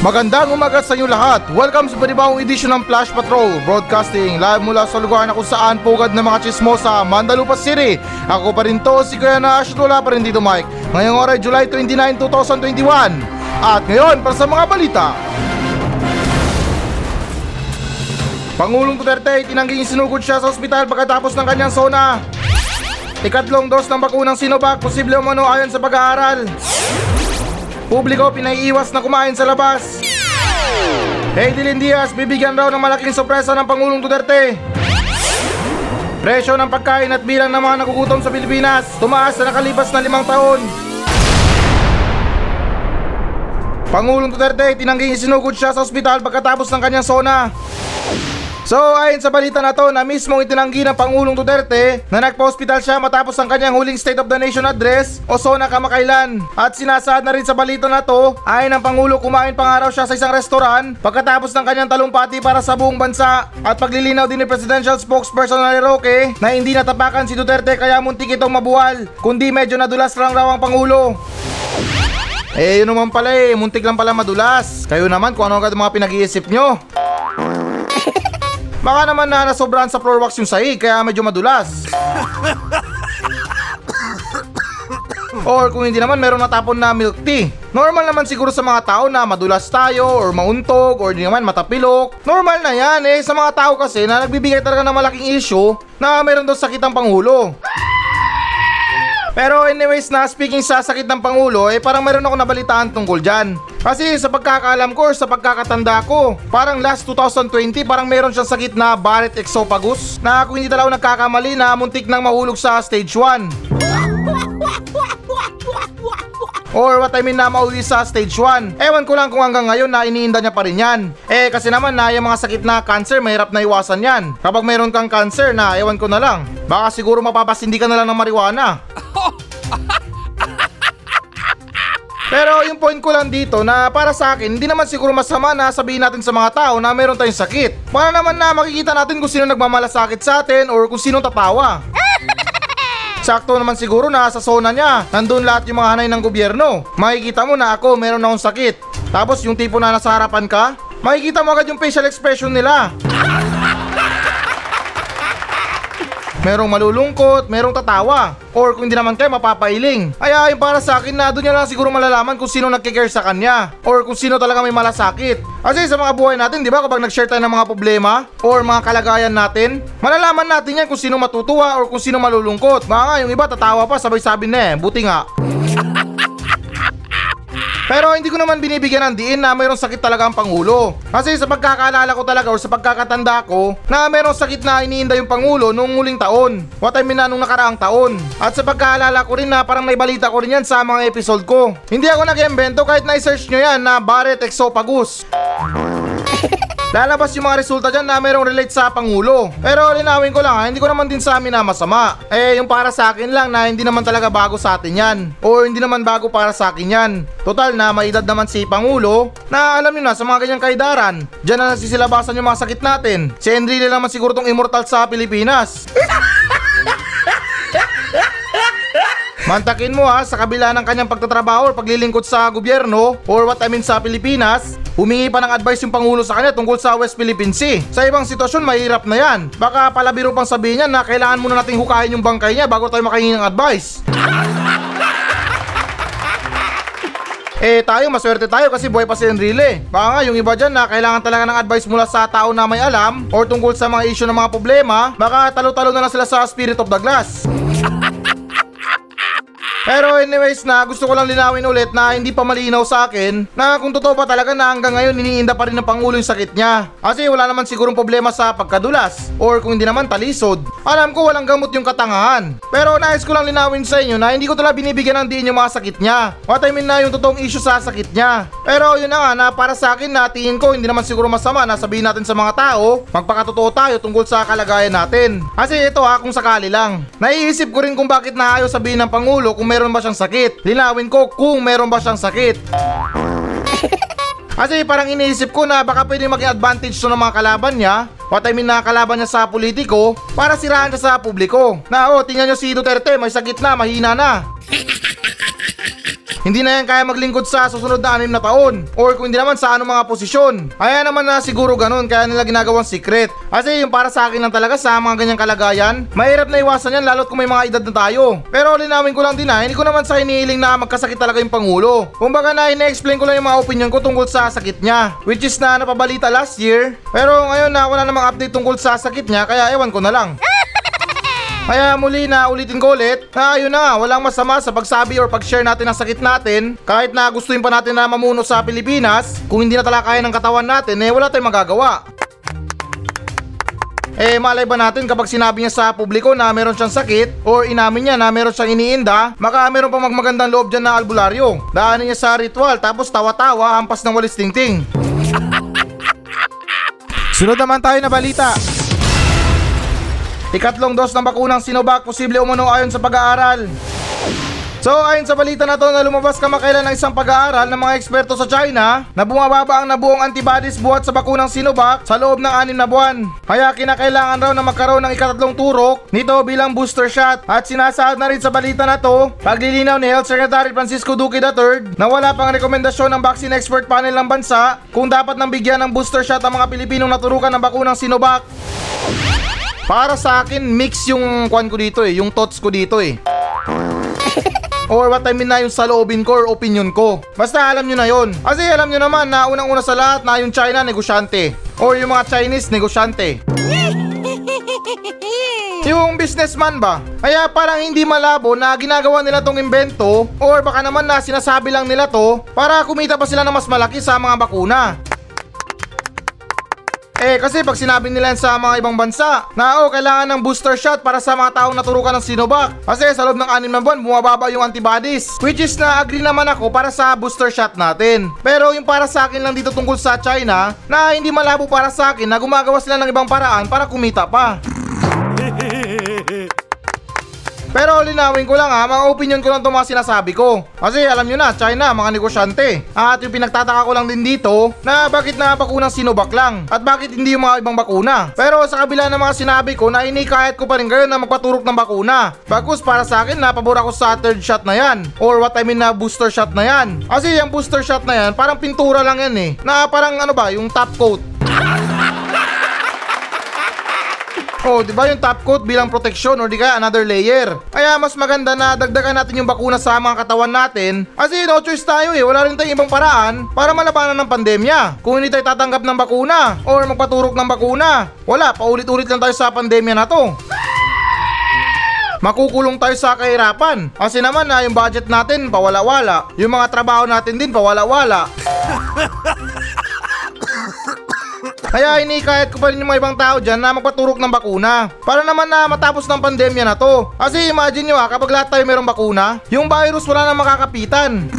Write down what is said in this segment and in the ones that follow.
Magandang umaga sa inyo lahat. Welcome sa panibawang edisyon ng Flash Patrol Broadcasting live mula sa lugar na kung saan pugad ng mga chismosa, Mandalupa City. Ako pa rin to, si Kuya Nash wala pa rin dito Mike. Ngayong oras July 29, 2021. At ngayon, para sa mga balita. Pangulong Duterte, tinangging sinugod siya sa ospital pagkatapos ng kanyang sona. Ikatlong dos ng bakunang Sinovac, posible umano ayon sa pag-aaral. Publiko pinaiiwas na kumain sa labas. Heidelin Diaz, bibigyan raw ng malaking sorpresa ng Pangulong Duterte. Presyo ng pagkain at bilang ng mga nagugutom sa Pilipinas, tumaas na nakalipas na limang taon. Pangulong Duterte, tinangging isinugod siya sa ospital pagkatapos ng kanyang sona. So ayon sa balita na to na mismong itinanggi ng Pangulong Duterte na nagpa-hospital siya matapos ang kanyang huling State of the Nation address o SONA kamakailan. At sinasaad na rin sa balita na to ayon ng Pangulo kumain pangaraw siya sa isang restoran pagkatapos ng kanyang talumpati para sa buong bansa at paglilinaw din ni Presidential Spokesperson na Roque na hindi natapakan si Duterte kaya muntik itong mabuwal kundi medyo nadulas lang raw ang Pangulo. Eh yun naman pala eh, muntik lang pala madulas. Kayo naman kung ano agad mga pinag-iisip nyo. Baka naman na nasobrahan sa floor wax yung sahig kaya medyo madulas. Or kung hindi naman meron natapon na milk tea. Normal naman siguro sa mga tao na madulas tayo or mauntog or di naman matapilok. Normal na yan eh sa mga tao kasi na nagbibigay talaga ng malaking issue na meron daw sakit ang pangulo. Pero anyways na speaking sa sakit ng Pangulo eh parang meron ako nabalitaan tungkol dyan. Kasi sa pagkakaalam ko or sa pagkakatanda ko, parang last 2020 parang meron siyang sakit na Barrett esophagus na kung hindi ako nagkakamali na muntik nang mahulog sa stage 1. Or what I mean na mauli sa stage 1. Ewan ko lang kung hanggang ngayon na iniinda niya pa rin yan. Eh kasi naman na yung mga sakit na cancer mahirap na iwasan yan. Kapag meron kang cancer na ewan ko na lang. Baka siguro mapapasindi ka na lang ng marijuana. Pero yung point ko lang dito na para sa akin, hindi naman siguro masama na sabihin natin sa mga tao na meron tayong sakit. Para naman na makikita natin kung sino nagmamalasakit sa atin or kung sino tatawa. Sakto naman siguro na sa zona niya, nandun lahat yung mga hanay ng gobyerno. Makikita mo na ako meron akong sakit. Tapos yung tipo na nasa harapan ka, makikita mo agad yung facial expression nila. Merong malulungkot, merong tatawa. Or kung hindi naman kayo, mapapailing. Kaya yung para sa akin na doon niya lang siguro malalaman kung sino nagkikare sa kanya. Or kung sino talaga may malasakit. Kasi sa mga buhay natin, di ba kapag nag-share tayo ng mga problema or mga kalagayan natin, malalaman natin yan kung sino matutuwa or kung sino malulungkot. Baka nga yung iba tatawa pa sabay sabi na eh, buti nga. Pero hindi ko naman binibigyan ng diin na mayroong sakit talaga ang Pangulo. Kasi sa pagkakaalala ko talaga or sa pagkakatanda ko na mayroong sakit na iniinda yung Pangulo noong huling taon. What I mean na nung nakaraang taon. At sa pagkaalala ko rin na parang may balita ko rin yan sa mga episode ko. Hindi ako nag-invento kahit na-search nyo yan na Barrett Exopagus. Lalabas yung mga resulta dyan na merong relate sa Pangulo. Pero linawin ko lang ha, hindi ko naman din sa amin na masama. Eh, yung para sa akin lang na hindi naman talaga bago sa atin yan. O hindi naman bago para sa akin yan. Total na may edad naman si Pangulo na alam nyo na sa mga ganyang kaidaran. Diyan na nasisilabasan yung mga sakit natin. Si Enrile naman siguro tong immortal sa Pilipinas. Mantakin mo ha, sa kabila ng kanyang pagtatrabaho or paglilingkod sa gobyerno or what I mean sa Pilipinas, humingi pa ng advice yung Pangulo sa kanya tungkol sa West Philippine Sea. Sa ibang sitwasyon, mahirap na yan. Baka palabiro pang sabihin niya na kailangan muna nating hukayin yung bangkay niya bago tayo makahingi ng advice. Eh tayo, maswerte tayo kasi buhay pa si Enrile. Baka nga yung iba dyan na kailangan talaga ng advice mula sa tao na may alam or tungkol sa mga issue ng mga problema, baka talo-talo na lang sila sa Spirit of the Glass. Pero anyways na gusto ko lang linawin ulit na hindi pa malinaw sa akin na kung totoo pa talaga na hanggang ngayon iniinda pa rin ng Pangulo yung sakit niya. Kasi wala naman sigurong problema sa pagkadulas or kung hindi naman talisod. Alam ko walang gamot yung katangahan. Pero nais ko lang linawin sa inyo na hindi ko talaga binibigyan ng diin yung mga sakit niya. What I mean na yung totoong issue sa sakit niya. Pero yun na nga na para sa akin na tingin ko hindi naman siguro masama na sabihin natin sa mga tao magpakatotoo tayo tungkol sa kalagayan natin. Kasi ito ha kung sakali lang. Naiisip ko rin kung bakit naayaw sabihin ng Pangulo kung meron ba siyang sakit. Linawin ko kung meron ba siyang sakit. Kasi parang iniisip ko na baka pwede maging advantage to ng mga kalaban niya What I mean na kalaban niya sa politiko para siraan siya sa publiko. Na oh, tingnan niyo si Duterte, may sakit na, mahina na. Hindi na yan kaya maglingkod sa susunod na anim na taon. Or kung hindi naman sa anong mga posisyon. Kaya naman na siguro ganun, kaya nila ginagawang secret. Kasi yung para sa akin lang talaga sa mga ganyang kalagayan, mahirap na iwasan yan lalo't kung may mga edad na tayo. Pero linawin ko lang din na, hindi ko naman sa hinihiling na magkasakit talaga yung Pangulo. Kumbaga na ina-explain ko lang yung mga opinion ko tungkol sa sakit niya. Which is na napabalita last year. Pero ngayon na wala namang update tungkol sa sakit niya, kaya ewan ko na lang. Kaya muli na ulitin ko ulit na ayun na walang masama sa pagsabi or pag-share natin ng sakit natin kahit na gustuin pa natin na mamuno sa Pilipinas kung hindi na talaga kaya ng katawan natin eh wala tayong magagawa. Eh malay ba natin kapag sinabi niya sa publiko na meron siyang sakit or inamin niya na meron siyang iniinda baka meron pa magmagandang loob dyan na albularyo. Daanin niya sa ritual tapos tawa-tawa hampas ng walis tingting. Sunod naman tayo na balita. Ikatlong dos ng bakunang Sinovac posible umano ayon sa pag-aaral. So ayon sa balita na to na lumabas kamakailan ng isang pag-aaral ng mga eksperto sa China na bumababa ang nabuong antibodies buhat sa bakunang Sinovac sa loob ng anim na buwan. Kaya kinakailangan raw na magkaroon ng ikatatlong turok nito bilang booster shot at sinasaad na rin sa balita na to paglilinaw ni Health Secretary Francisco Duque III na wala pang rekomendasyon ng vaccine expert panel ng bansa kung dapat nang bigyan ng booster shot ang mga Pilipinong naturukan ng bakunang Sinovac. Para sa akin, mix yung kwan ko dito eh, yung thoughts ko dito eh. Or what I mean na yung saloobin ko or opinion ko. Basta alam nyo na yon. Kasi alam nyo naman na unang-una sa lahat na yung China negosyante. Or yung mga Chinese negosyante. Yung businessman ba? Kaya parang hindi malabo na ginagawa nila tong imbento or baka naman na sinasabi lang nila to para kumita pa sila ng mas malaki sa mga bakuna. Eh kasi pag sinabi nila sa mga ibang bansa na oh kailangan ng booster shot para sa mga taong naturukan ng Sinovac. Kasi sa loob ng anim na buwan bumababa yung antibodies. Which is na agree naman ako para sa booster shot natin. Pero yung para sa akin lang dito tungkol sa China na hindi malabo para sa akin na gumagawa sila ng ibang paraan para kumita pa pero linawin ko lang ha, mga opinion ko lang itong mga sinasabi ko. Kasi alam nyo na, China, mga negosyante. At yung pinagtataka ko lang din dito, na bakit na bakunang Sinovac lang? At bakit hindi yung mga ibang bakuna? Pero sa kabila ng mga sinabi ko, na inikahit ko pa rin kayo na magpaturok ng bakuna. Bagus para sa akin, napabor ako sa third shot na yan. Or what I mean na booster shot na yan. Kasi yung booster shot na yan, parang pintura lang yan eh. Na parang ano ba, yung top coat. Oh, di ba yung top coat bilang proteksyon or di kaya another layer. Kaya mas maganda na dagdagan natin yung bakuna sa mga katawan natin kasi no choice tayo eh. Wala rin tayong ibang paraan para malabanan ng pandemya. Kung hindi tayo tatanggap ng bakuna or magpaturok ng bakuna, wala, paulit-ulit lang tayo sa pandemya na to. Makukulong tayo sa kahirapan. Kasi naman na yung budget natin pawala-wala. Yung mga trabaho natin din pawala-wala. Kaya inikayat ko pa rin yung mga ibang tao dyan na magpaturok ng bakuna. Para naman na matapos ng pandemya na to. Kasi imagine nyo ha, kapag lahat tayo mayroong bakuna, yung virus wala na makakapitan.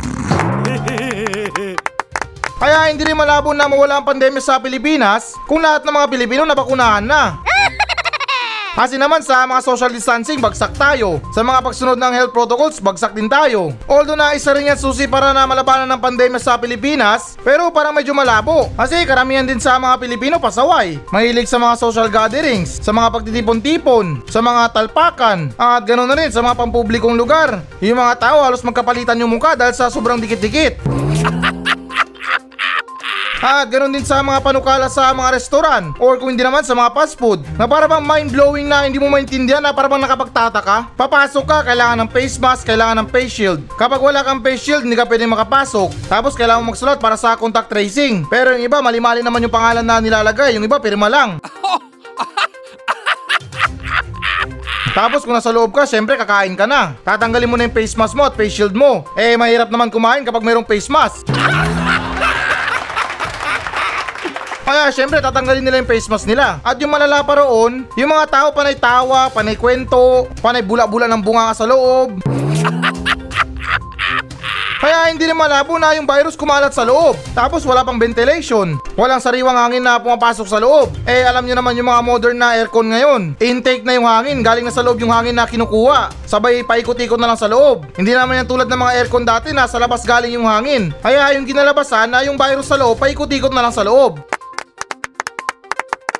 Kaya hindi rin malabo na mawala ang pandemya sa Pilipinas kung lahat ng mga Pilipino nabakunahan na. Kasi naman sa mga social distancing, bagsak tayo. Sa mga pagsunod ng health protocols, bagsak din tayo. Although na isa rin yan susi para na malabanan ng pandemya sa Pilipinas, pero parang medyo malabo. Kasi karamihan din sa mga Pilipino pasaway. Mahilig sa mga social gatherings, sa mga pagtitipon-tipon, sa mga talpakan, at ganoon na rin sa mga pampublikong lugar. Yung mga tao halos magkapalitan yung mukha dahil sa sobrang dikit-dikit. At ganoon din sa mga panukala sa mga restoran or kung hindi naman sa mga fast food na para bang mind-blowing na hindi mo maintindihan na para bang nakapagtataka. Papasok ka, kailangan ng face mask, kailangan ng face shield. Kapag wala kang face shield, hindi ka pwede makapasok. Tapos kailangan mo magsulat para sa contact tracing. Pero yung iba, mali-mali naman yung pangalan na nilalagay. Yung iba, pirma lang. Tapos kung nasa loob ka, syempre kakain ka na. Tatanggalin mo na yung face mask mo at face shield mo. Eh, mahirap naman kumain kapag mayroong face mask. Kaya syempre tatanggalin nila yung face mask nila. At yung malala pa roon, yung mga tao panay tawa, panay kwento, panay bula-bula ng bunga sa loob. Kaya hindi rin malabo na yung virus kumalat sa loob. Tapos wala pang ventilation. Walang sariwang hangin na pumapasok sa loob. Eh alam nyo naman yung mga modern na aircon ngayon. Intake na yung hangin. Galing na sa loob yung hangin na kinukuha. Sabay paikot-ikot na lang sa loob. Hindi naman yan tulad ng mga aircon dati na sa labas galing yung hangin. Kaya yung kinalabasan na yung virus sa loob paikot-ikot na lang sa loob.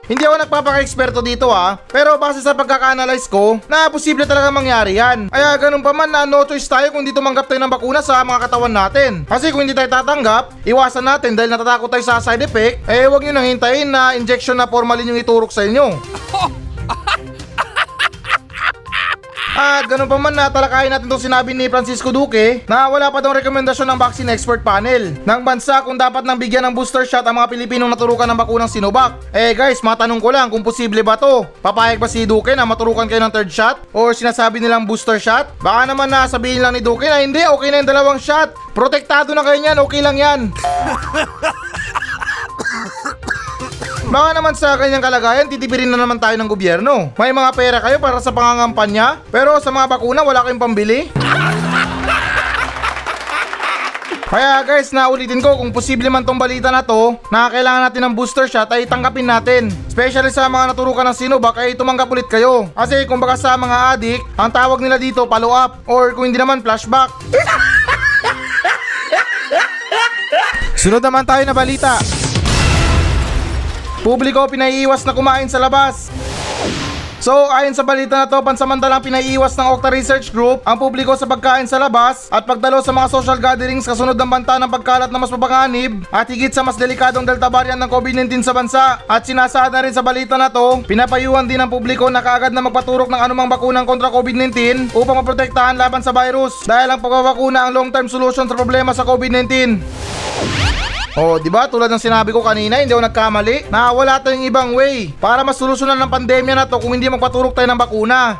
Hindi ako nagpapaka-eksperto dito ha, pero base sa pagkaka-analyze ko, na posible talaga mangyari yan. Kaya ganun pa man na no choice tayo kung di tumanggap tayo ng bakuna sa mga katawan natin. Kasi kung hindi tayo tatanggap, iwasan natin dahil natatakot tayo sa side effect, eh huwag nyo nang hintayin na injection na formalin yung iturok sa inyo. At ganun pa man natalakayin natin itong sinabi ni Francisco Duque na wala pa daw rekomendasyon ng vaccine expert panel ng bansa kung dapat nang bigyan ng booster shot ang mga Pilipinong naturukan ng bakunang Sinovac. Eh guys, matanong ko lang kung posible ba to? Papayag ba si Duque na maturukan kayo ng third shot? Or sinasabi nilang booster shot? Baka naman na sabihin lang ni Duque na hindi, okay na yung dalawang shot. Protektado na kayo niyan, okay lang yan. Baka naman sa kanyang kalagayan, titipirin na naman tayo ng gobyerno. May mga pera kayo para sa pangangampanya, pero sa mga bakuna wala kayong pambili. Kaya guys, naulitin ko kung posible man tong balita na to na kailangan natin ng booster shot ay tanggapin natin. Especially sa mga naturukan ng Sinovac ay tumanggap ulit kayo. Kasi kung sa mga adik, ang tawag nila dito follow up or kung hindi naman flashback. Sunod naman tayo na balita. Publiko pinaiiwas na kumain sa labas. So, ayon sa balita na to, pansamantalang pinaiiwas ng Okta Research Group ang publiko sa pagkain sa labas at pagdalo sa mga social gatherings kasunod ng banta ng pagkalat na mas mapanganib at higit sa mas delikadong delta variant ng COVID-19 sa bansa. At sinasaad na rin sa balita na to, pinapayuhan din ng publiko na kaagad na magpaturok ng anumang bakunang kontra COVID-19 upang maprotektahan laban sa virus dahil ang pagbabakuna ang long-term solution sa problema sa COVID-19. Oh, di ba? Tulad ng sinabi ko kanina, hindi ako nagkamali. Na wala tayong ibang way para masolusyonan ng pandemya na to kung hindi magpaturok tayo ng bakuna.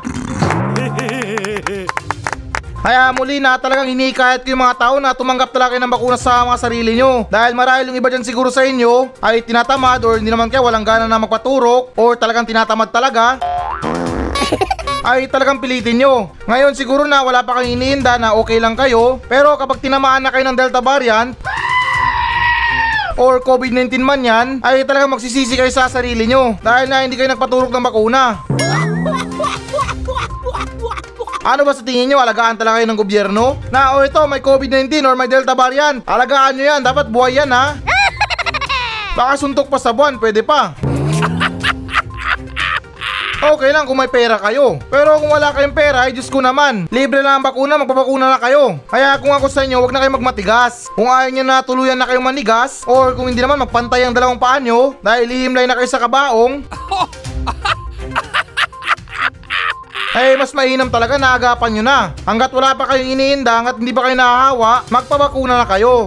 Kaya muli na talagang hinikayat ko yung mga tao na tumanggap talaga ng bakuna sa mga sarili nyo. Dahil marahil yung iba dyan siguro sa inyo ay tinatamad or hindi naman kayo walang gana na magpaturok or talagang tinatamad talaga ay talagang pilitin nyo. Ngayon siguro na wala pa kayong iniinda na okay lang kayo pero kapag tinamaan na kayo ng Delta variant or COVID-19 man yan, ay talagang magsisisi kayo sa sarili nyo dahil na hindi kayo nagpaturok ng bakuna. Ano ba sa tingin nyo, alagaan talaga kayo ng gobyerno? Na o ito, may COVID-19 or may Delta variant. Alagaan nyo yan, dapat buhay yan ha. Baka suntok pa sa buwan, pwede pa. Okay lang kung may pera kayo. Pero kung wala kayong pera, ay Diyos ko naman. Libre lang ang bakuna, magpapakuna na kayo. Kaya kung ako sa inyo, wag na kayo magmatigas. Kung ayaw nyo na tuluyan na kayong manigas, or kung hindi naman magpantay ang dalawang paa nyo, dahil lihimlay na kayo sa kabaong, ay mas mainam talaga na agapan nyo na. Hanggat wala pa kayong iniinda, hanggat hindi pa kayo nahahawa, magpabakuna na kayo.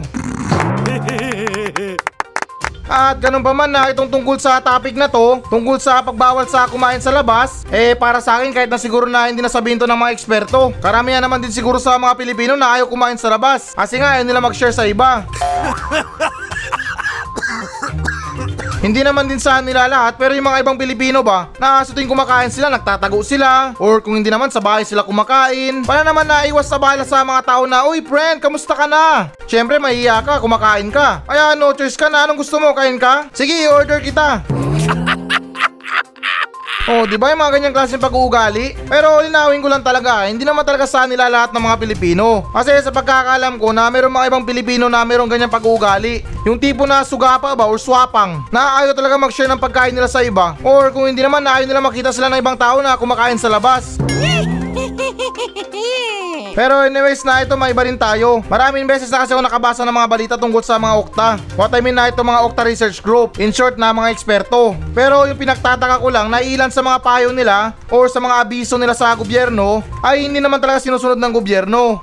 At ganun pa man na itong tungkol sa topic na to, tungkol sa pagbawal sa kumain sa labas, eh para sa akin kahit na siguro na hindi nasabihin to ng mga eksperto, karamihan naman din siguro sa mga Pilipino na ayaw kumain sa labas. Kasi nga ayaw nila mag-share sa iba. Hindi naman din sa nila lahat pero yung mga ibang Pilipino ba na sa tuwing kumakain sila nagtatago sila or kung hindi naman sa bahay sila kumakain para naman naiwas sa bahala sa mga tao na Uy friend, kamusta ka na? Siyempre mahiya ka, kumakain ka. Kaya no choice ka na, anong gusto mo, kain ka? Sige, order kita. Oh, di ba yung mga ganyang klaseng pag-uugali? Pero linawin ko lang talaga, hindi naman talaga sa nila lahat ng mga Pilipino. Kasi sa pagkakalam ko na mayroong mga ibang Pilipino na mayroong ganyang pag-uugali. Yung tipo na sugapa ba or swapang, na ayaw talaga mag-share ng pagkain nila sa iba. Or kung hindi naman na ayaw nila makita sila ng ibang tao na kumakain sa labas. Pero anyways na ito may iba rin tayo. Maraming beses na kasi ako nakabasa ng mga balita tungkol sa mga Okta. What I mean na ito mga Okta Research Group. In short na mga eksperto. Pero yung pinagtataka ko lang na ilan sa mga payo nila or sa mga abiso nila sa gobyerno ay hindi naman talaga sinusunod ng gobyerno.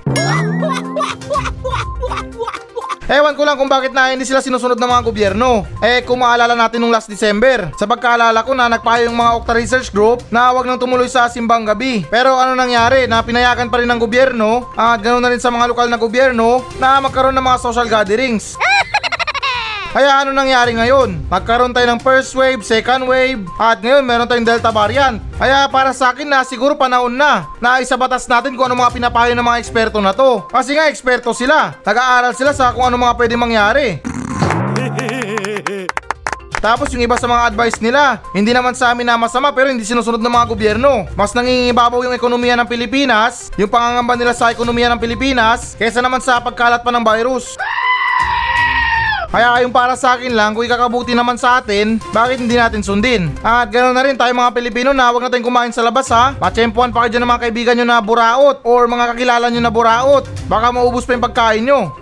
Ewan ko lang kung bakit na hindi sila sinusunod ng mga gobyerno. Eh kung maalala natin nung last December, sa pagkaalala ko na nagpayo yung mga Okta Research Group na wag nang tumuloy sa simbang gabi. Pero ano nangyari na pinayagan pa rin ng gobyerno at ganoon na rin sa mga lokal na gobyerno na magkaroon ng mga social gatherings. Kaya ano nangyari ngayon? Magkaroon tayo ng first wave, second wave, at ngayon meron tayong delta variant. Kaya para sa akin na siguro panahon na na isabatas natin kung ano mga pinapayo ng mga eksperto na to. Kasi nga eksperto sila. Nag-aaral sila sa kung ano mga pwede mangyari. Tapos yung iba sa mga advice nila, hindi naman sa amin na masama pero hindi sinusunod ng mga gobyerno. Mas nangingibabaw yung ekonomiya ng Pilipinas, yung pangangamba nila sa ekonomiya ng Pilipinas, kaysa naman sa pagkalat pa ng virus. Kaya yung para sa akin lang, kung ikakabuti naman sa atin, bakit hindi natin sundin? At ganoon na rin tayo mga Pilipino na huwag natin kumain sa labas ha. Matsyempuan pa kayo dyan ng mga kaibigan nyo na buraot or mga kakilala nyo na buraot. Baka maubos pa yung pagkain nyo.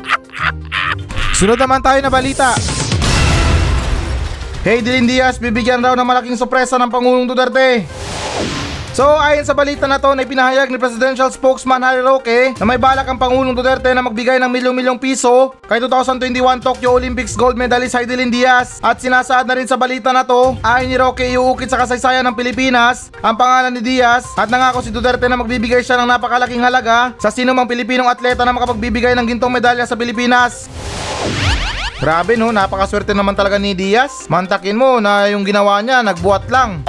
Sunod naman tayo na balita. Hey Dilin Diaz, bibigyan raw ng malaking sorpresa ng Pangulong Duterte. So ayon sa balita na to na ipinahayag ni Presidential Spokesman Harry Roque na may balak ang Pangulong Duterte na magbigay ng milyong-milyong piso kay 2021 Tokyo Olympics gold medalist Heidelin Diaz at sinasaad na rin sa balita na to ayon ni Roque iuukit sa kasaysayan ng Pilipinas ang pangalan ni Diaz at nangako si Duterte na magbibigay siya ng napakalaking halaga sa sino mang Pilipinong atleta na makapagbibigay ng gintong medalya sa Pilipinas. Grabe no, napakaswerte naman talaga ni Diaz. Mantakin mo na yung ginawa niya, nagbuhat lang.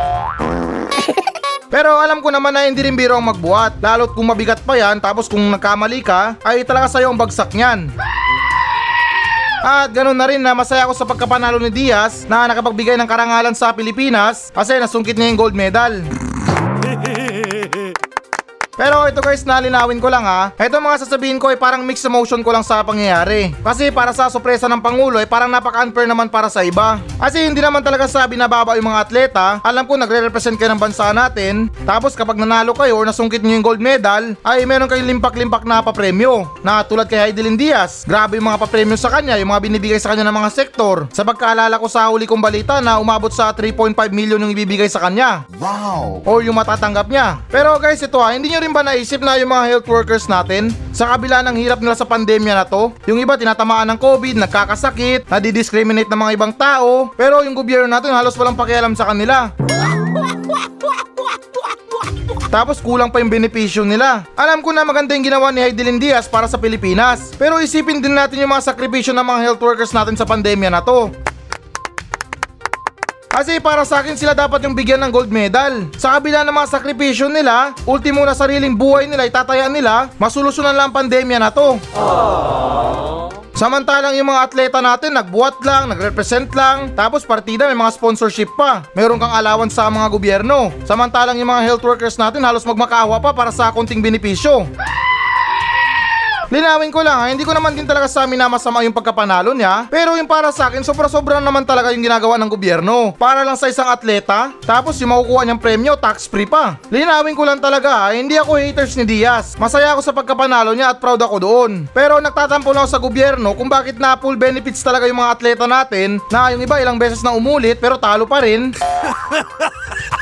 Pero alam ko naman na hindi rin biro ang magbuhat. Lalo't kung mabigat pa yan, tapos kung nagkamali ka, ay talaga sa'yo ang bagsak niyan. At ganun na rin na masaya ako sa pagkapanalo ni Diaz na nakapagbigay ng karangalan sa Pilipinas kasi nasungkit niya yung gold medal. Pero ito guys, nalinawin ko lang ha. Ito mga sasabihin ko ay parang mixed emotion ko lang sa pangyayari. Kasi para sa sorpresa ng Pangulo ay parang napaka-unfair naman para sa iba. Kasi hindi naman talaga sabi na baba yung mga atleta. Alam ko nagre-represent kayo ng bansa natin. Tapos kapag nanalo kayo or nasungkit nyo yung gold medal, ay meron kayong limpak-limpak na papremyo. Na tulad kay Heidelin Diaz. Grabe yung mga papremyo sa kanya, yung mga binibigay sa kanya ng mga sektor. Sa pagkaalala ko sa huli kong balita na umabot sa 3.5 million yung ibibigay sa kanya Wow! or yung matatanggap niya. Pero guys, ito ha, hindi nyo rin ba naisip na yung mga health workers natin, sa kabila ng hirap nila sa pandemya na to, yung iba tinatamaan ng COVID, nagkakasakit, nadidiscriminate ng mga ibang tao, pero yung gobyerno natin halos walang pakialam sa kanila. Tapos kulang pa yung benepisyo nila. Alam ko na maganda yung ginawa ni Heidelin Diaz para sa Pilipinas. Pero isipin din natin yung mga sakripisyo ng mga health workers natin sa pandemya na to. Kasi para sa akin sila dapat yung bigyan ng gold medal. Sa kabila ng mga sakripisyo nila, ultimo na sariling buhay nila itatayaan nila, masolusyonan lang ang pandemya na to. Samantalang yung mga atleta natin nagbuhat lang, nagrepresent lang, tapos partida may mga sponsorship pa. Meron kang allowance sa mga gobyerno. Samantalang yung mga health workers natin halos magmakaawa pa para sa konting benepisyo. Linawin ko lang ha, hindi ko naman din talaga sa amin na masama yung pagkapanalo niya. Pero yung para sa akin, sobra-sobra naman talaga yung ginagawa ng gobyerno. Para lang sa isang atleta, tapos yung makukuha niyang premyo, tax-free pa. Linawin ko lang talaga ha, hindi ako haters ni Diaz. Masaya ako sa pagkapanalo niya at proud ako doon. Pero nagtatampo lang ako sa gobyerno kung bakit na full benefits talaga yung mga atleta natin na yung iba ilang beses na umulit pero talo pa rin.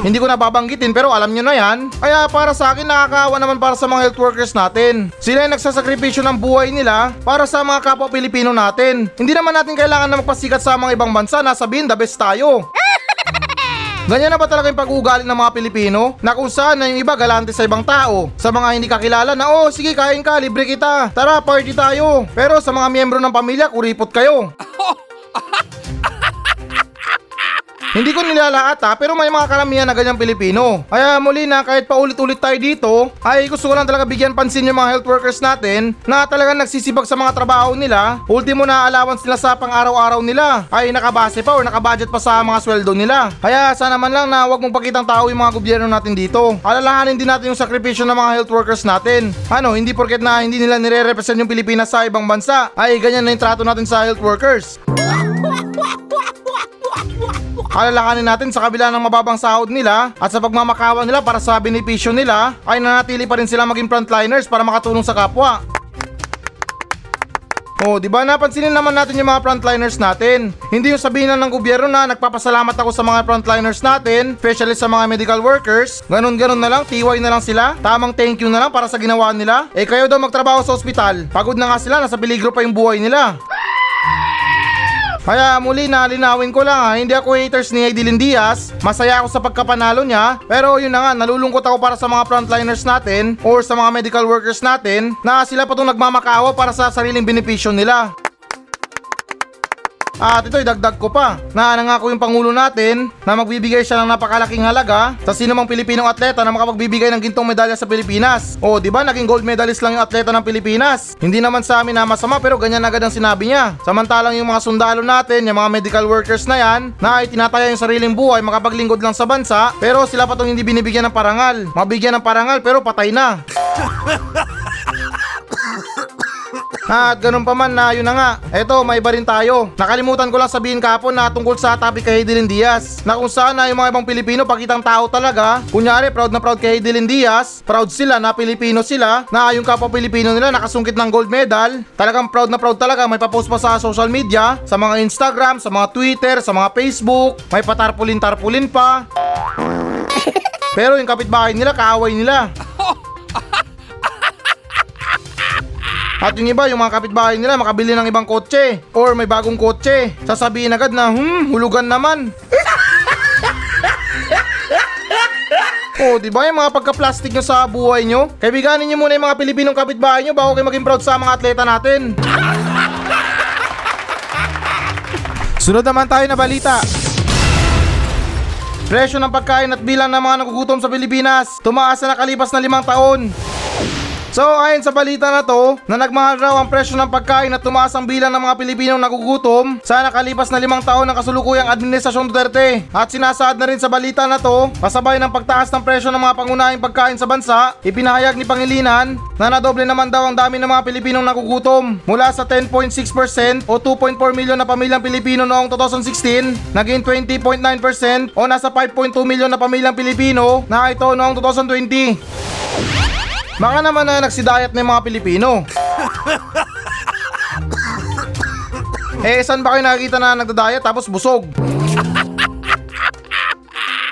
Hindi ko na babanggitin pero alam nyo na yan. Kaya para sa akin nakakaawa naman para sa mga health workers natin. Sila yung nagsasakripisyo ng buhay nila para sa mga kapwa Pilipino natin. Hindi naman natin kailangan na magpasikat sa mga ibang bansa na sabihin the best tayo. Ganyan na ba talaga yung pag-uugali ng mga Pilipino? Na kung saan na yung iba galante sa ibang tao. Sa mga hindi kakilala na, oh sige kain ka, libre kita. Tara, party tayo. Pero sa mga miyembro ng pamilya, kuripot kayo. Hindi ko nilalahat ha, pero may mga karamihan na ganyang Pilipino. Kaya muli na kahit paulit-ulit tayo dito, ay gusto ko lang talaga bigyan pansin yung mga health workers natin na talagang nagsisibag sa mga trabaho nila. Ultimo na allowance nila sa pang-araw-araw nila ay nakabase pa o nakabudget pa sa mga sweldo nila. Kaya sana man lang na wag mong pakitang tao yung mga gobyerno natin dito. Alalahanin din natin yung sakripisyo ng mga health workers natin. Ano, hindi porket na hindi nila nire-represent yung Pilipinas sa ibang bansa, ay ganyan na yung trato natin sa health workers. Alalahanin natin sa kabila ng mababang sahod nila at sa pagmamakawa nila para sa benepisyo nila ay nanatili pa rin sila maging frontliners para makatulong sa kapwa. Oh, di ba napansinin naman natin yung mga frontliners natin. Hindi yung sabihin lang ng gobyerno na nagpapasalamat ako sa mga frontliners natin, especially sa mga medical workers. Ganon-ganon na lang, tiway na lang sila. Tamang thank you na lang para sa ginawa nila. Eh kayo daw magtrabaho sa ospital. Pagod na nga sila, nasa peligro pa yung buhay nila. Kaya muli na linawin ko lang ha, hindi ako haters ni Aidilin Diaz. Masaya ako sa pagkapanalo niya. Pero yun na nga, nalulungkot ako para sa mga frontliners natin or sa mga medical workers natin na sila pa itong nagmamakaawa para sa sariling benepisyo nila. At ito idagdag ko pa na nangako yung Pangulo natin na magbibigay siya ng napakalaking halaga sa sino mang Pilipinong atleta na makapagbibigay ng gintong medalya sa Pilipinas. O di ba naging gold medalist lang yung atleta ng Pilipinas. Hindi naman sa amin na masama pero ganyan agad ang sinabi niya. Samantalang yung mga sundalo natin, yung mga medical workers na yan, na ay tinataya yung sariling buhay makapaglingkod lang sa bansa pero sila pa tong hindi binibigyan ng parangal. Mabigyan ng parangal pero patay na. At ganun pa man na yun na nga. Eto, may iba rin tayo. Nakalimutan ko lang sabihin kapon na tungkol sa topic kay Heidelin Diaz. Na kung saan na yung mga ibang Pilipino pakitang tao talaga. Kunyari, proud na proud kay Heidelin Diaz. Proud sila na Pilipino sila. Na yung kapwa Pilipino nila nakasungkit ng gold medal. Talagang proud na proud talaga. May papost pa sa social media. Sa mga Instagram, sa mga Twitter, sa mga Facebook. May patarpulin-tarpulin pa. Pero yung kapitbahay nila, kaaway nila. At yung iba, yung mga kapitbahay nila makabili ng ibang kotse or may bagong kotse. Sasabihin agad na, hmm, hulugan naman. Oh, di ba yung mga pagka-plastic nyo sa buhay nyo? Kaibiganin nyo muna yung mga Pilipinong kapitbahay nyo bago kayo maging proud sa mga atleta natin. Sunod naman tayo na balita. Presyo ng pagkain at bilang ng mga nagugutom sa Pilipinas tumaas na nakalipas na limang taon. So ayon sa balita na to, na nagmahal raw ang presyo ng pagkain at tumaas ang bilang ng mga Pilipinong nagugutom sa nakalipas na limang taon ng kasulukuyang Administrasyon Duterte. At sinasaad na rin sa balita na to, kasabay ng pagtaas ng presyo ng mga pangunahing pagkain sa bansa, ipinahayag ni Pangilinan na nadoble naman daw ang dami ng mga Pilipinong nagugutom mula sa 10.6% o 2.4 milyon na pamilyang Pilipino noong 2016, naging 20.9% o nasa 5.2 milyon na pamilyang Pilipino na ito noong 2020. Baka naman na nagsidayat ng mga Pilipino. eh, saan ba kayo nakikita na nagdadayat tapos busog?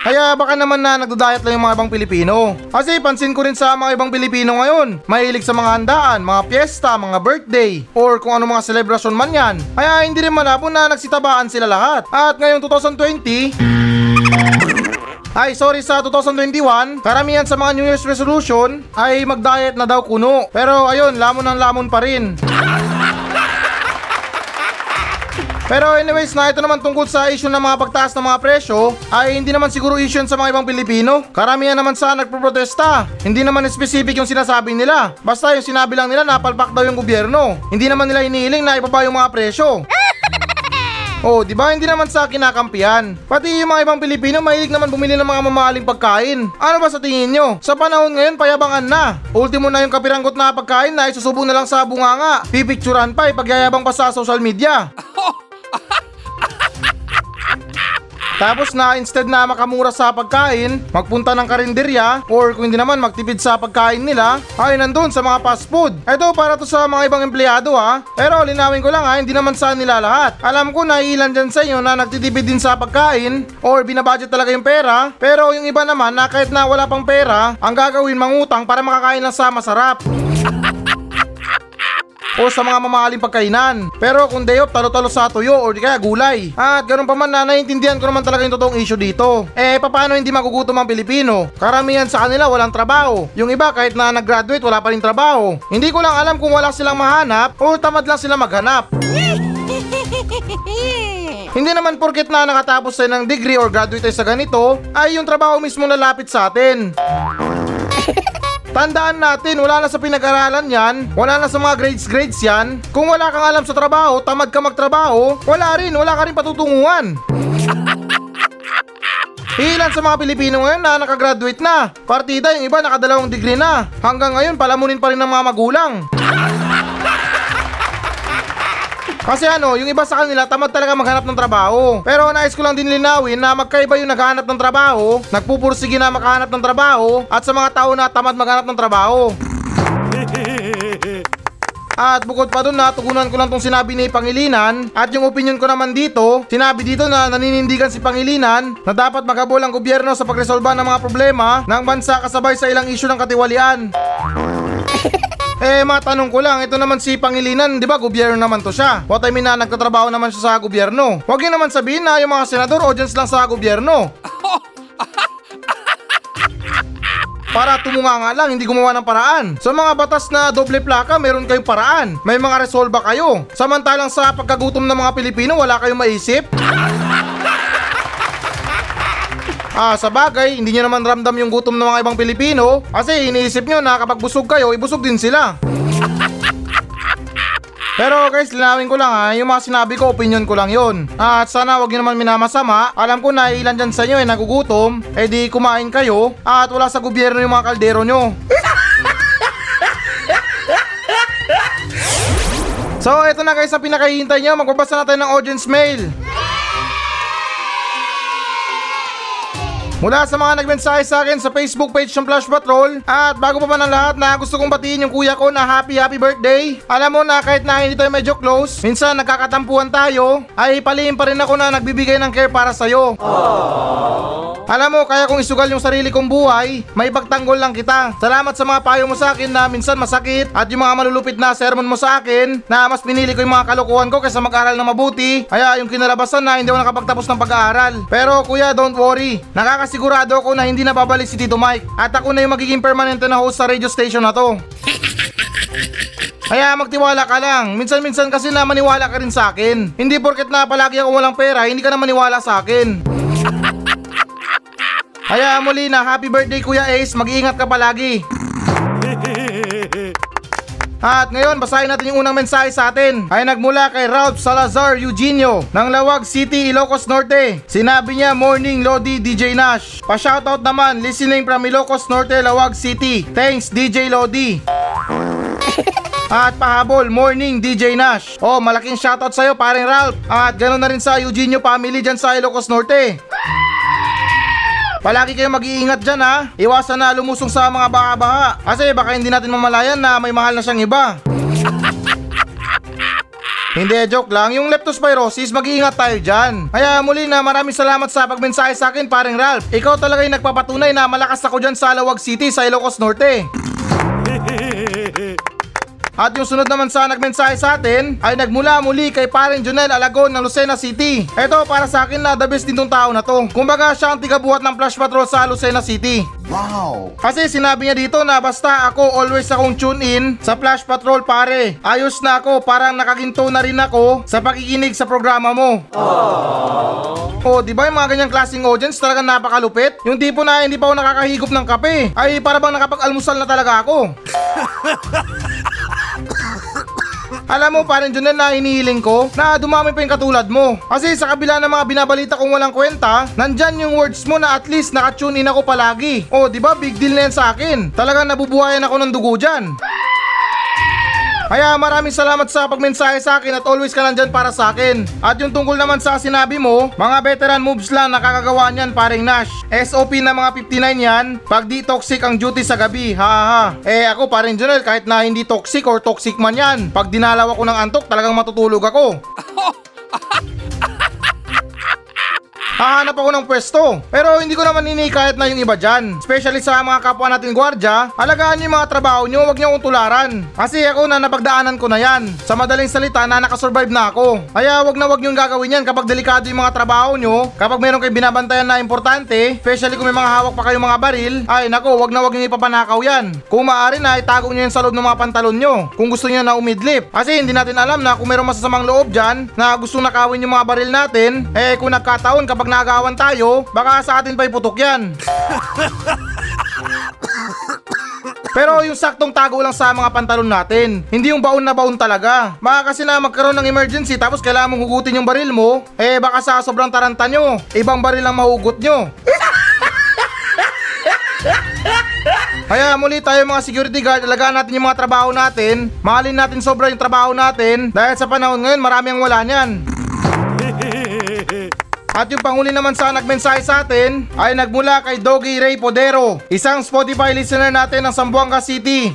Kaya baka naman na nagdadayat lang yung mga ibang Pilipino. Kasi pansin ko rin sa mga ibang Pilipino ngayon, mahilig sa mga handaan, mga piyesta, mga birthday, or kung ano mga selebrasyon man yan. Kaya hindi rin malabo na nagsitabaan sila lahat. At ngayong 2020, ay sorry sa 2021, karamihan sa mga New Year's resolution ay mag-diet na daw kuno. Pero ayun, lamon ng lamon pa rin. Pero anyways na ito naman tungkol sa issue ng mga pagtaas ng mga presyo ay hindi naman siguro issue sa mga ibang Pilipino. Karamihan naman sa nagproprotesta. Hindi naman specific yung sinasabi nila. Basta yung sinabi lang nila napalpak daw yung gobyerno. Hindi naman nila inihiling na ibaba yung mga presyo. Oh, di ba hindi naman sa kinakampihan? Pati yung mga ibang Pilipino mahilig naman bumili ng mga mamahaling pagkain. Ano ba sa tingin nyo? Sa panahon ngayon, payabangan na. Ultimo na yung kapiranggot na pagkain na isusubo na lang sa bunganga. Pipicturan pa, ipagyayabang pa sa social media. Tapos na instead na makamura sa pagkain, magpunta ng karinderya or kung hindi naman magtipid sa pagkain nila, ay nandun sa mga fast food. Ito para to sa mga ibang empleyado ha. Pero linawin ko lang ha, hindi naman sa nila lahat. Alam ko na ilan dyan sa inyo na nagtitipid din sa pagkain or binabudget talaga yung pera. Pero yung iba naman na kahit na wala pang pera, ang gagawin mangutang para makakain lang sa masarap o sa mga mamahaling pagkainan. Pero kung day off, talo-talo sa tuyo or di kaya gulay. At ganun pa man na naiintindihan ko naman talaga yung totoong issue dito. Eh, paano hindi magugutom ang Pilipino? Karamihan sa kanila walang trabaho. Yung iba kahit na nag-graduate wala pa rin trabaho. Hindi ko lang alam kung wala silang mahanap o tamad lang sila maghanap. Hindi naman porket na nakatapos tayo ng degree or graduate tayo sa ganito, ay yung trabaho mismo lalapit sa atin. Tandaan natin, wala na sa pinag-aralan yan, wala na sa mga grades-grades yan. Kung wala kang alam sa trabaho, tamad ka magtrabaho, wala rin, wala ka rin patutunguhan. Ilan sa mga Pilipino ngayon na nakagraduate na. Partida yung iba nakadalawang degree na. Hanggang ngayon palamunin pa rin ng mga magulang. Kasi ano, yung iba sa kanila tamad talaga maghanap ng trabaho. Pero nais ko lang din linawin na magkaiba yung naghahanap ng trabaho, nagpupursige na makahanap ng trabaho, at sa mga tao na tamad maghanap ng trabaho. At bukod pa dun natugunan ko lang tong sinabi ni Pangilinan at yung opinion ko naman dito, sinabi dito na naninindigan si Pangilinan na dapat magabol ang gobyerno sa pagresolba ng mga problema ng bansa kasabay sa ilang isyu ng katiwalian. Eh, matanong ko lang, ito naman si Pangilinan, di ba, gobyerno naman to siya. What I mean na nagtatrabaho naman siya sa gobyerno. Huwag niyo naman sabihin na yung mga senador audience lang sa gobyerno. Para tumunga nga lang, hindi gumawa ng paraan. Sa mga batas na doble plaka, meron kayong paraan. May mga resolba kayo. Samantalang sa pagkagutom ng mga Pilipino, wala kayong maisip. Ah, sa bagay, hindi nyo naman ramdam yung gutom ng mga ibang Pilipino kasi iniisip nyo na kapag busog kayo, ibusog din sila. Pero guys, linawin ko lang ha, yung mga sinabi ko, opinion ko lang yon. At sana wag nyo naman minamasama. Alam ko na ilan dyan sa inyo ay nagugutom, eh di kumain kayo at wala sa gobyerno yung mga kaldero nyo. So, eto na guys sa pinakahihintay nyo. Magbabasa na tayo ng audience mail. Mula sa mga nagmensahe sa akin sa Facebook page ng Flash Patrol At bago pa man ang lahat na gusto kong batiin yung kuya ko na happy happy birthday. Alam mo na kahit na hindi tayo medyo close Minsan nagkakatampuhan tayo Ay paliin pa rin ako na nagbibigay ng care para sa'yo. Alam mo kaya kong isugal yung sarili kong buhay May pagtanggol lang kita. Salamat sa mga payo mo sa akin na minsan masakit At yung mga malulupit na sermon mo sa akin Na mas pinili ko yung mga kalokohan ko kaysa mag-aral na mabuti. Kaya yung kinalabasan na hindi ako nakapagtapos ng pag-aaral. Pero kuya don't worry Nakakasigurado ako na hindi na babalik si Tito Mike At ako na yung magiging permanente na host sa radio station na to kaya magtiwala ka lang. Minsan-minsan kasi na maniwala ka rin sa akin. Hindi porket na palagi ako walang pera, hindi ka na maniwala sa akin. Kaya muli na, happy birthday Kuya Ace, mag-iingat ka palagi. At ngayon, basahin natin yung unang mensahe sa atin. Ay nagmula kay Ralph Salazar Eugenio ng Lawag City, Ilocos Norte. Sinabi niya, Morning Lodi DJ Nash. Pa-shoutout naman, listening from Ilocos Norte, Lawag City. Thanks DJ Lodi. At pahabol, morning DJ Nash. Oh, malaking shoutout sa'yo paring Ralph. At ganoon na rin sa Eugenio family dyan sa Ilocos Norte. Palagi kayong mag-iingat dyan ha. Iwasan na lumusong sa mga baka-baka. Kasi baka hindi natin mamalayan na may mahal na siyang iba. Hindi, joke lang. Yung leptospirosis, mag-iingat tayo dyan. Kaya muli na maraming salamat sa pagmensahe sa akin, paring Ralph. Ikaw talaga yung nagpapatunay na malakas ako dyan sa Alawag City sa Ilocos Norte. At yung sunod naman sa nagmensahe sa atin ay nagmula muli kay paring Jonel Alagon ng Lucena City. Ito para sa akin na the best din tong tao na to. Kumbaga siya ang tigabuhat ng Flash Patrol sa Lucena City. Wow! Kasi sinabi niya dito na basta ako always akong tune in sa Flash Patrol pare. Ayos na ako, parang nakaginto na rin ako sa pakikinig sa programa mo. Oh, di ba yung mga ganyang klaseng audience talagang napakalupit? Yung tipo na hindi pa ako nakakahigop ng kape. Ay para bang nakapag-almusal na talaga ako. Alam mo parang Junel na hinihiling ko na dumami pa yung katulad mo. Kasi sa kabila ng mga binabalita kong walang kwenta, nandyan yung words mo na at least nakatune in ako palagi. Oh, di ba big deal na yan sa akin. Talagang nabubuhayan ako ng dugo dyan. Kaya maraming salamat sa pagmensahe sa akin at always ka nandyan para sa akin. At yung tungkol naman sa sinabi mo, mga veteran moves lang nakakagawa niyan paring Nash. SOP na mga 59 yan, pag di toxic ang duty sa gabi, ha ha. Eh ako paring Jonel, kahit na hindi toxic or toxic man yan, pag dinalaw ako ng antok talagang matutulog ako. Hahanap ako ng pwesto. Pero hindi ko naman kahit na yung iba dyan. Especially sa mga kapwa natin gwardya, alagaan yung mga trabaho niyo, huwag niyo akong tularan. Kasi ako na napagdaanan ko na yan. Sa madaling salita na nakasurvive na ako. Kaya wag na wag niyo gagawin yan kapag delikado yung mga trabaho niyo. Kapag meron kayong binabantayan na importante, especially kung may mga hawak pa kayong mga baril, ay nako, wag na wag niyo ipapanakaw yan. Kung maaari na, itago niyo yan sa loob ng mga pantalon niyo. Kung gusto niyo na umidlip. Kasi hindi natin alam na kung merong masasamang loob dyan, na gusto nakawin yung mga baril natin, eh kung nagkataon kapag nagawan tayo, baka sa atin pa iputok yan. Pero yung saktong tago lang sa mga pantalon natin. Hindi yung baon na baon talaga. Baka kasi na magkaroon ng emergency tapos kailangan mong hugutin yung baril mo, eh baka sa sobrang taranta nyo, ibang baril lang mahugot nyo. Kaya muli tayo mga security guard, alagaan natin yung mga trabaho natin, mahalin natin sobra yung trabaho natin, dahil sa panahon ngayon marami ang wala niyan. At yung panghuli naman sa nagmensahe sa atin ay nagmula kay Doggy Ray Podero, isang Spotify listener natin ng Zamboanga City.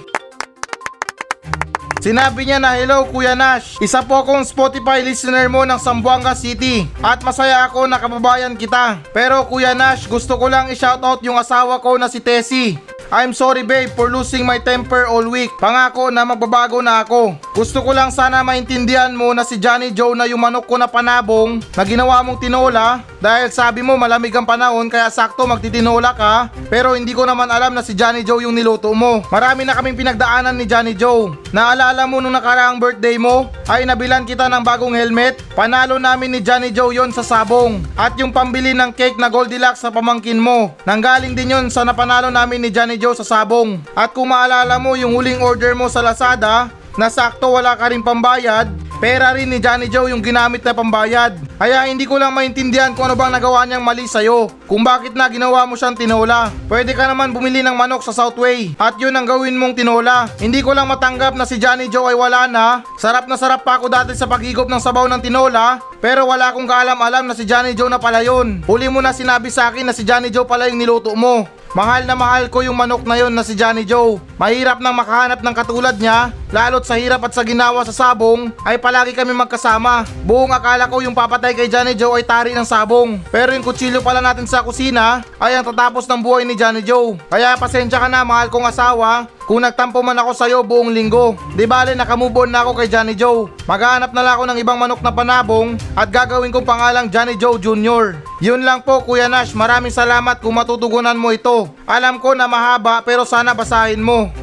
Sinabi niya na hello Kuya Nash, isa po akong Spotify listener mo ng Zamboanga City at masaya ako na kababayan kita. Pero Kuya Nash, gusto ko lang i-shoutout yung asawa ko na si Tessie. I'm sorry babe for losing my temper all week. Pangako na magbabago na ako. Gusto ko lang sana maintindihan mo na si Johnny Joe na yung manok ko na panabong na ginawa mong tinola dahil sabi mo malamig ang panahon kaya sakto magtitinola ka pero hindi ko naman alam na si Johnny Joe yung niluto mo. Marami na kaming pinagdaanan ni Johnny Joe. Naalala mo nung nakaraang birthday mo ay nabilan kita ng bagong helmet. Panalo namin ni Johnny Joe yon sa sabong. At yung pambili ng cake na Goldilocks sa pamangkin mo. Nanggaling din yon sa napanalo namin ni Johnny Joe sa sabong. At kung maalala mo yung huling order mo sa Lazada, na sakto wala ka rin pambayad, pera rin ni Johnny Joe yung ginamit na pambayad. Kaya hindi ko lang maintindihan kung ano bang nagawa niyang mali sa'yo. Kung bakit na ginawa mo siyang tinola. Pwede ka naman bumili ng manok sa Southway at yun ang gawin mong tinola. Hindi ko lang matanggap na si Johnny Joe ay wala na. Sarap na sarap pa ako dati sa paghigop ng sabaw ng tinola pero wala akong kaalam-alam na si Johnny Joe na pala yun. Huli mo na sinabi sa akin na si Johnny Joe pala yung niluto mo. Mahal na mahal ko yung manok na yon na si Johnny Joe. Mahirap nang makahanap ng katulad niya, lalo't sa hirap at sa ginawa sa sabong, ay palagi kami magkasama. Buong akala ko yung papatay kay Johnny Joe ay tari ng sabong. Pero yung kutsilyo pala natin sa kusina ay ang tatapos ng buhay ni Johnny Joe. Kaya pasensya ka na mahal kong asawa, kung nagtampo man ako sa'yo buong linggo. Di bale nakamove on na ako kay Johnny Joe. Maghahanap na lang ako ng ibang manok na panabong at gagawin kong pangalang Johnny Joe Jr. Yun lang po Kuya Nash, maraming salamat kung matutugunan mo ito. Alam ko na mahaba pero sana basahin mo.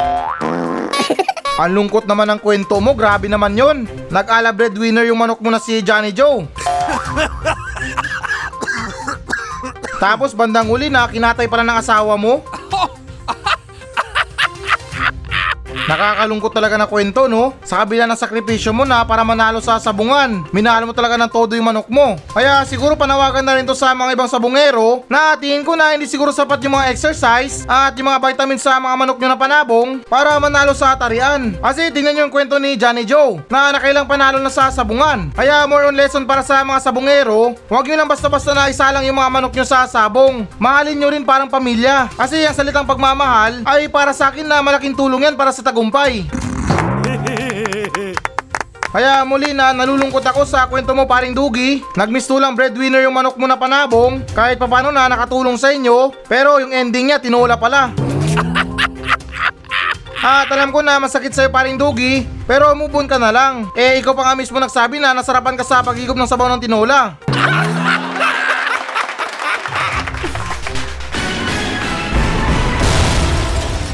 Ang lungkot naman ng kwento mo, grabe naman yon. Nag-ala breadwinner yung manok mo na si Johnny Joe. Tapos bandang huli na kinatay pala ng asawa mo. Nakakalungkot talaga na kwento no? Sa kabila ng sakripisyo mo na para manalo sa sabungan. Minahal mo talaga ng todo yung manok mo. Kaya siguro panawagan na rin to sa mga ibang sabungero na tingin ko na hindi siguro sapat yung mga exercise at yung mga vitamins sa mga manok nyo na panabong para manalo sa tarian. Kasi tingnan nyo yung kwento ni Johnny Joe na nakailang panalo na sa sabungan. Kaya more on lesson para sa mga sabungero, huwag nyo lang basta-basta na isa yung mga manok nyo sa sabong. Mahalin nyo rin parang pamilya. Kasi ang salitang pagmamahal ay para sa akin na malaking tulong yan para sa tagumpay. Kaya muli na nalulungkot ako sa kwento mo paring Dugi. Nagmistulang breadwinner yung manok mo na panabong. Kahit papano na nakatulong sa inyo. Pero yung ending niya tinola pala. At alam ko na masakit sa'yo paring Dugi. Pero move on ka na lang. Eh ikaw pa nga mismo nagsabi na nasarapan ka sa pagigop ng sabaw ng tinola.